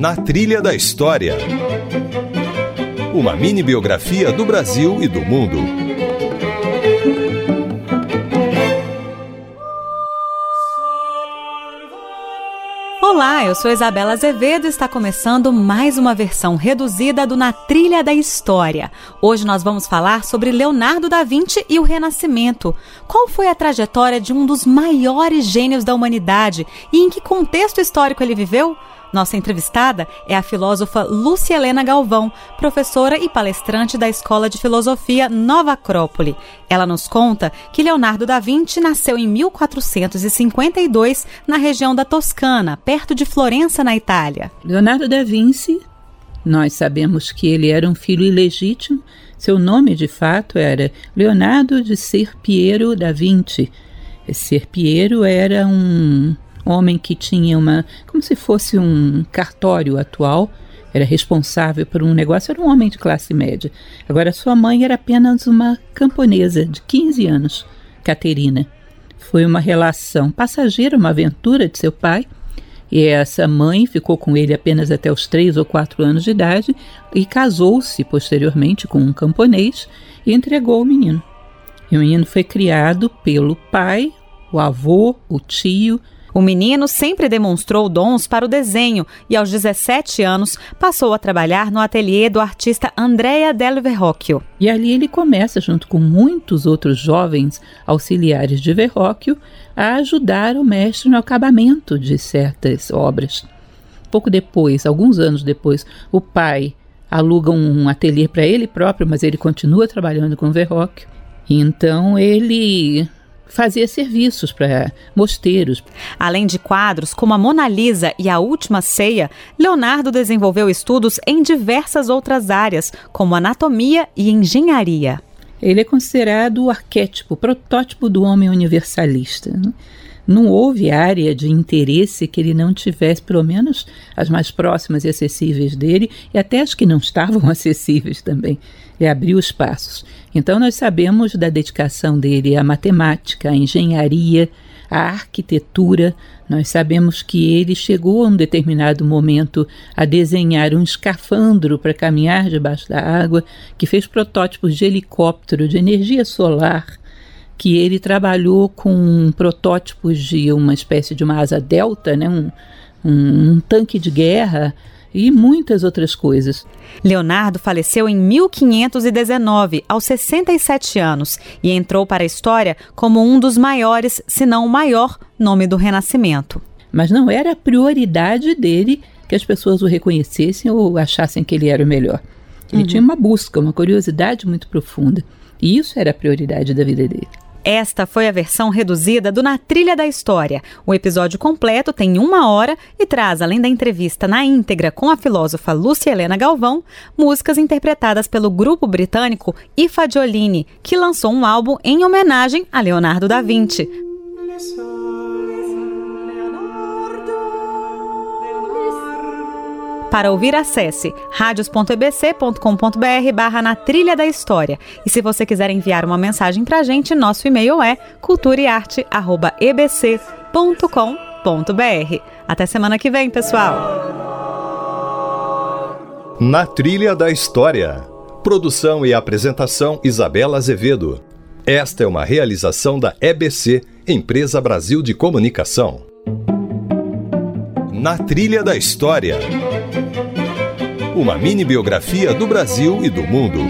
Na Trilha da História. Uma mini biografia do Brasil e do mundo. Olá, eu sou Isabela Azevedo e está começando mais uma versão reduzida do Na Trilha da História. Hoje nós vamos falar sobre Leonardo da Vinci e o Renascimento. Qual foi a trajetória de um dos maiores gênios da humanidade e em que contexto histórico ele viveu? Nossa entrevistada é a filósofa Lúcia Helena Galvão, professora e palestrante da Escola de Filosofia Nova Acrópole. Ela nos conta que Leonardo da Vinci nasceu em 1452 na região da Toscana, perto de Florença, na Itália. Leonardo da Vinci, nós sabemos que ele era um filho ilegítimo. Seu nome, de fato, era Leonardo de Ser Piero da Vinci. Ser Piero era um homem que tinha uma, como se fosse um cartório atual, era responsável por um negócio, era um homem de classe média. Agora, sua mãe era apenas uma camponesa de 15 anos, Caterina. Foi uma relação passageira, uma aventura de seu pai, e essa mãe ficou com ele apenas até os três ou quatro anos de idade e casou-se posteriormente com um camponês e entregou o menino. E o menino foi criado pelo pai, o avô, o tio, o menino sempre demonstrou dons para o desenho e, aos 17 anos, passou a trabalhar no ateliê do artista Andrea Del Verrocchio. E ali ele começa, junto com muitos outros jovens auxiliares de Verrocchio, a ajudar o mestre no acabamento de certas obras. Pouco depois, alguns anos depois, o pai aluga um ateliê para ele próprio, mas ele continua trabalhando com Verrocchio. Então ele fazia serviços para mosteiros. Além de quadros como a Mona Lisa e a Última Ceia, Leonardo desenvolveu estudos em diversas outras áreas, como anatomia e engenharia. Ele é considerado o arquétipo, o protótipo do homem universalista. Né? Não houve área de interesse que ele não tivesse, pelo menos as mais próximas e acessíveis dele, e até as que não estavam acessíveis também. Ele abriu espaços. Então, nós sabemos da dedicação dele à matemática, à engenharia, à arquitetura. Nós sabemos que ele chegou a um determinado momento a desenhar um escafandro para caminhar debaixo da água, que fez protótipos de helicóptero, de energia solar, que ele trabalhou com protótipos de uma espécie de uma asa delta, né, um, um, um tanque de guerra e muitas outras coisas. Leonardo faleceu em 1519, aos 67 anos, e entrou para a história como um dos maiores, se não o maior, nome do Renascimento. Mas não era a prioridade dele que as pessoas o reconhecessem ou achassem que ele era o melhor. Ele uhum. tinha uma busca, uma curiosidade muito profunda. E isso era a prioridade da vida dele. Esta foi a versão reduzida do Na Trilha da História. O episódio completo tem uma hora e traz, além da entrevista na íntegra com a filósofa Lúcia Helena Galvão, músicas interpretadas pelo grupo britânico Ifa Giolini, que lançou um álbum em homenagem a Leonardo da Vinci. Para ouvir, acesse radios.ebc.com.br barra na trilha da história. E se você quiser enviar uma mensagem para a gente, nosso e-mail é culturaearte.ebc.com.br. Até semana que vem, pessoal! Na Trilha da História. Produção e apresentação Isabela Azevedo. Esta é uma realização da EBC, Empresa Brasil de Comunicação. Na Trilha da História. Uma mini biografia do Brasil e do mundo.